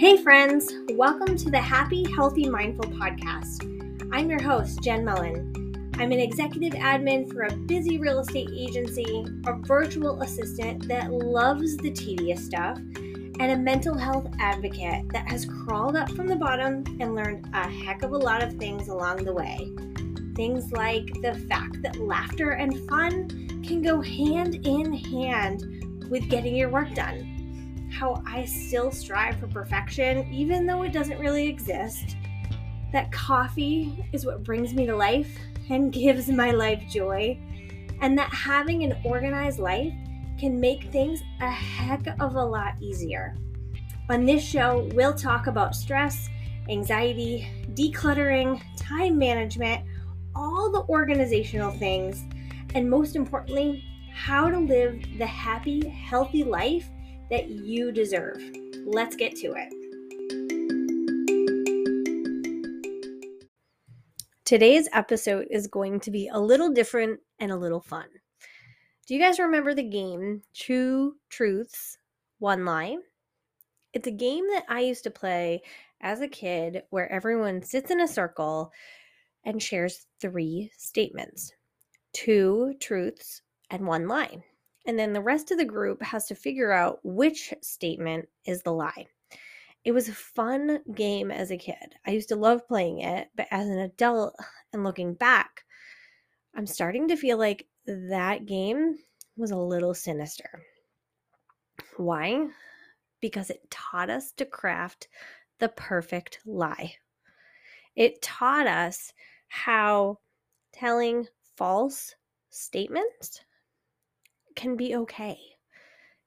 Hey, friends, welcome to the Happy, Healthy, Mindful podcast. I'm your host, Jenn Mullen. I'm an executive admin for a busy real estate agency, a virtual assistant that loves the tedious stuff, and a mental health advocate that has crawled up from the bottom and learned a heck of a lot of things along the way. Things like the fact that laughter and fun can go hand in hand with getting your work done how I still strive for perfection, even though it doesn't really exist. That coffee is what brings me to life and gives my life joy. And that having an organized life can make things a heck of a lot easier. On this show, we'll talk about stress, anxiety, decluttering, time management, all the organizational things, and most importantly, how to live the happy, healthy life that you deserve. Let's get to it. Today's episode is going to be a little different and a little fun. Do you guys remember the game Two Truths, One Lie? It's a game that I used to play as a kid where everyone sits in a circle and shares three statements two truths and one lie. And then the rest of the group has to figure out which statement is the lie. It was a fun game as a kid. I used to love playing it, but as an adult and looking back, I'm starting to feel like that game was a little sinister. Why? Because it taught us to craft the perfect lie. It taught us how telling false statements can be okay,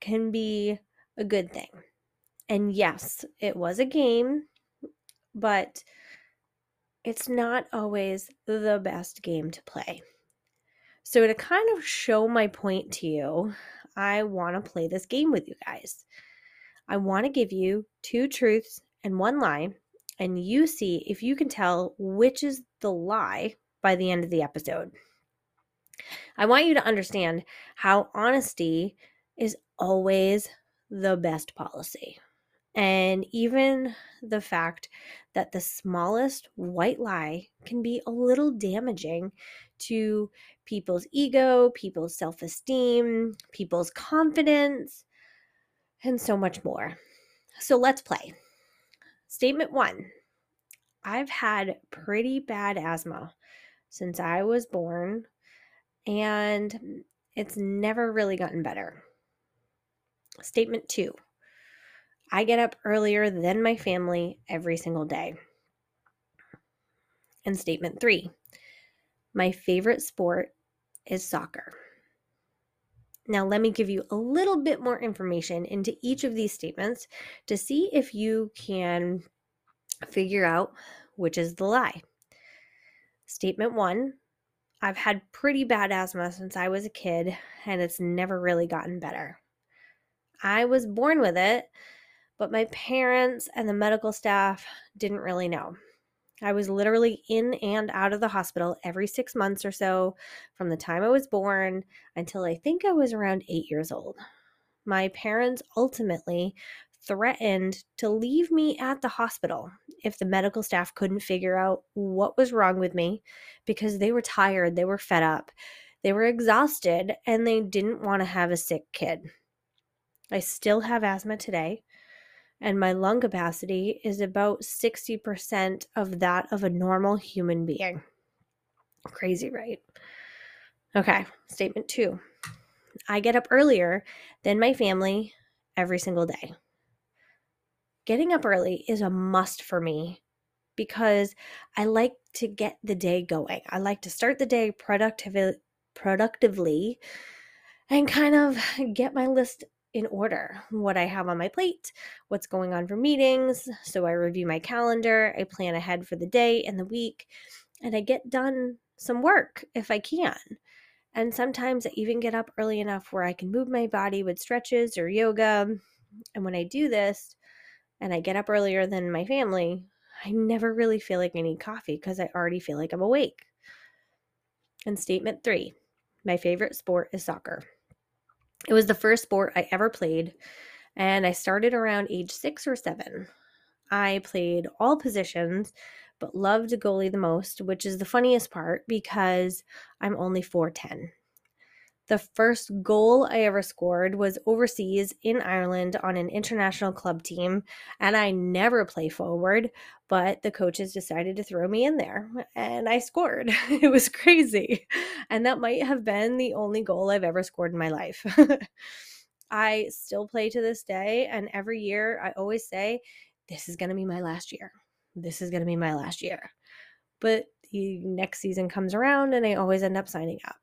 can be a good thing. And yes, it was a game, but it's not always the best game to play. So, to kind of show my point to you, I want to play this game with you guys. I want to give you two truths and one lie, and you see if you can tell which is the lie by the end of the episode. I want you to understand how honesty is always the best policy. And even the fact that the smallest white lie can be a little damaging to people's ego, people's self esteem, people's confidence, and so much more. So let's play. Statement one I've had pretty bad asthma since I was born and it's never really gotten better. Statement two I get up earlier than my family every single day. And statement three my favorite sport is soccer. Now, let me give you a little bit more information into each of these statements to see if you can figure out which is the lie. Statement one I've had pretty bad asthma since I was a kid, and it's never really gotten better. I was born with it, but my parents and the medical staff didn't really know. I was literally in and out of the hospital every six months or so from the time I was born until I think I was around eight years old. My parents ultimately threatened to leave me at the hospital if the medical staff couldn't figure out what was wrong with me because they were tired, they were fed up, they were exhausted, and they didn't want to have a sick kid. I still have asthma today, and my lung capacity is about 60% of that of a normal human being. Crazy, right? Okay, statement two I get up earlier than my family every single day getting up early is a must for me because I like to get the day going. I like to start the day productive, productively and kind of get my list in order what I have on my plate, what's going on for meetings. So I review my calendar, I plan ahead for the day and the week, and I get done some work if I can. And sometimes I even get up early enough where I can move my body with stretches or yoga. And when I do this, and I get up earlier than my family, I never really feel like I need coffee because I already feel like I'm awake. And statement three my favorite sport is soccer. It was the first sport I ever played, and I started around age six or seven. I played all positions, but loved goalie the most, which is the funniest part because I'm only 4'10. The first goal I ever scored was overseas in Ireland on an international club team, and I never play forward, but the coaches decided to throw me in there and I scored. it was crazy. And that might have been the only goal I've ever scored in my life. I still play to this day, and every year I always say, This is going to be my last year. This is going to be my last year. But the next season comes around, and I always end up signing up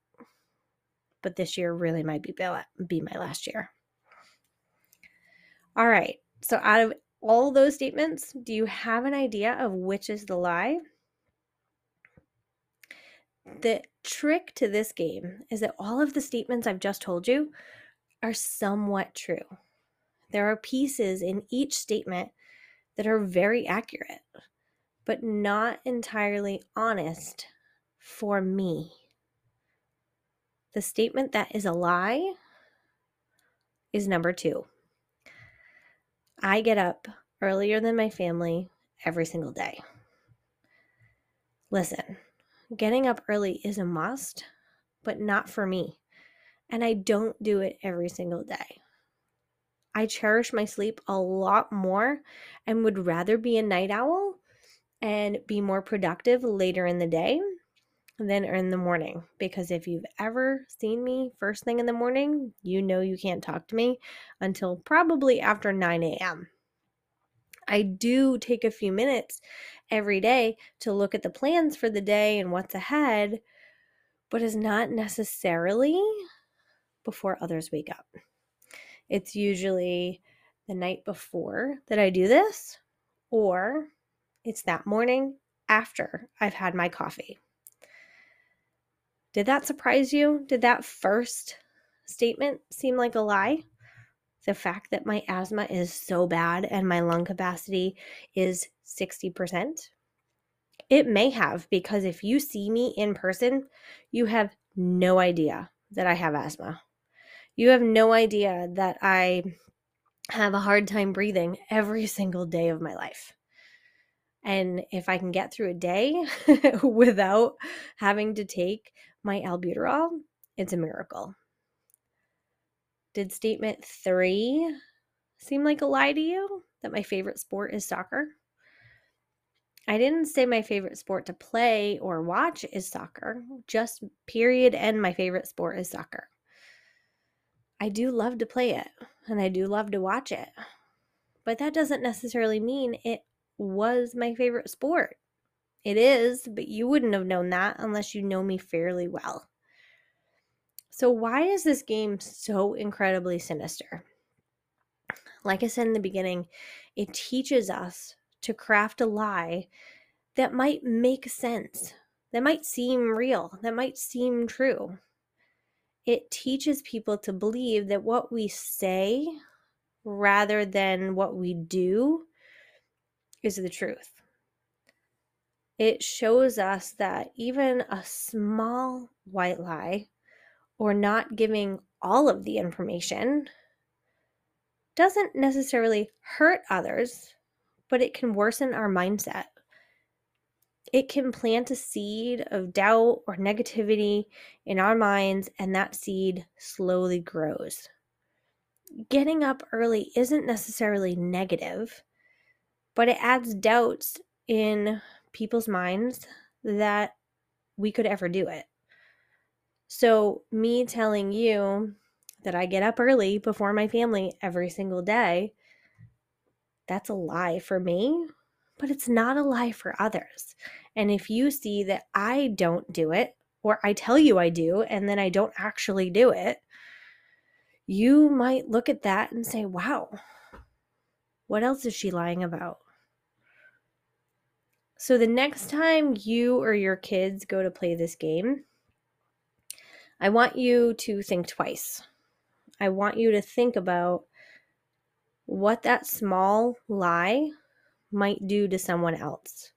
but this year really might be be my last year. All right. So out of all those statements, do you have an idea of which is the lie? The trick to this game is that all of the statements I've just told you are somewhat true. There are pieces in each statement that are very accurate, but not entirely honest for me. The statement that is a lie is number two. I get up earlier than my family every single day. Listen, getting up early is a must, but not for me. And I don't do it every single day. I cherish my sleep a lot more and would rather be a night owl and be more productive later in the day than in the morning because if you've ever seen me first thing in the morning, you know you can't talk to me until probably after 9 a.m. I do take a few minutes every day to look at the plans for the day and what's ahead, but is not necessarily before others wake up. It's usually the night before that I do this, or it's that morning after I've had my coffee. Did that surprise you? Did that first statement seem like a lie? The fact that my asthma is so bad and my lung capacity is 60%? It may have, because if you see me in person, you have no idea that I have asthma. You have no idea that I have a hard time breathing every single day of my life. And if I can get through a day without having to take my albuterol, it's a miracle. Did statement three seem like a lie to you that my favorite sport is soccer? I didn't say my favorite sport to play or watch is soccer, just period, and my favorite sport is soccer. I do love to play it and I do love to watch it, but that doesn't necessarily mean it was my favorite sport. It is, but you wouldn't have known that unless you know me fairly well. So, why is this game so incredibly sinister? Like I said in the beginning, it teaches us to craft a lie that might make sense, that might seem real, that might seem true. It teaches people to believe that what we say rather than what we do is the truth it shows us that even a small white lie or not giving all of the information doesn't necessarily hurt others, but it can worsen our mindset. It can plant a seed of doubt or negativity in our minds, and that seed slowly grows. Getting up early isn't necessarily negative, but it adds doubts in people's minds that we could ever do it. So, me telling you that I get up early before my family every single day, that's a lie for me, but it's not a lie for others. And if you see that I don't do it, or I tell you I do, and then I don't actually do it, you might look at that and say, wow, what else is she lying about? So the next time you or your kids go to play this game, I want you to think twice. I want you to think about what that small lie might do to someone else.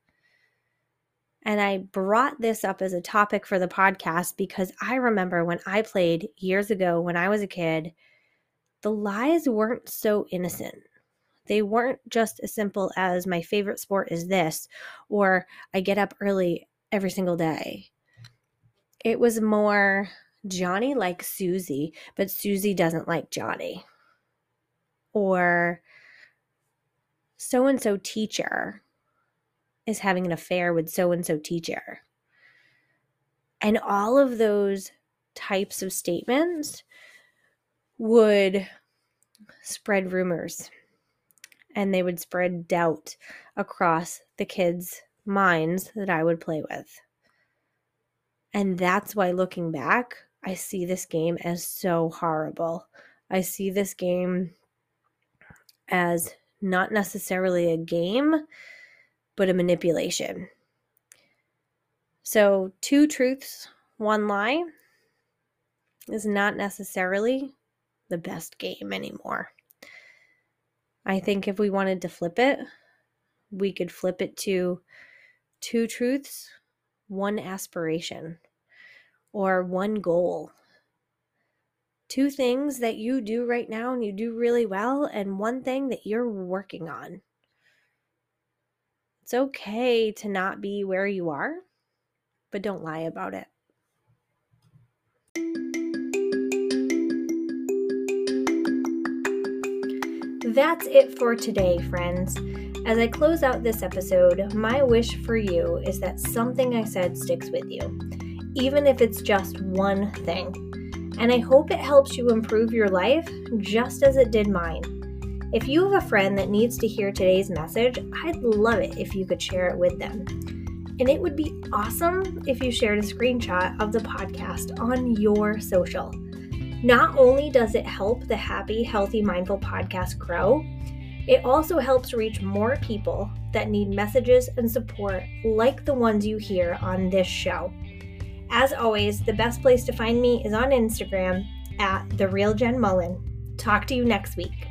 And I brought this up as a topic for the podcast because I remember when I played years ago when I was a kid, the lies weren't so innocent They weren't just as simple as my favorite sport is this, or I get up early every single day. It was more Johnny likes Susie, but Susie doesn't like Johnny. Or so and so teacher is having an affair with so and so teacher. And all of those types of statements would spread rumors and they would spread doubt across the kids' minds that I would play with. And that's why looking back, I see this game as so horrible. I see this game as not necessarily a game, but a manipulation. So, two truths, one lie is not necessarily the best game anymore. I think if we wanted to flip it, we could flip it to two truths, one aspiration, or one goal. Two things that you do right now and you do really well, and one thing that you're working on. It's okay to not be where you are, but don't lie about it. That's it for today, friends. As I close out this episode, my wish for you is that something I said sticks with you, even if it's just one thing. And I hope it helps you improve your life just as it did mine. If you have a friend that needs to hear today's message, I'd love it if you could share it with them. And it would be awesome if you shared a screenshot of the podcast on your social. Not only does it help the Happy, Healthy, Mindful podcast grow, it also helps reach more people that need messages and support like the ones you hear on this show. As always, the best place to find me is on Instagram at the real Jenn Mullen. Talk to you next week.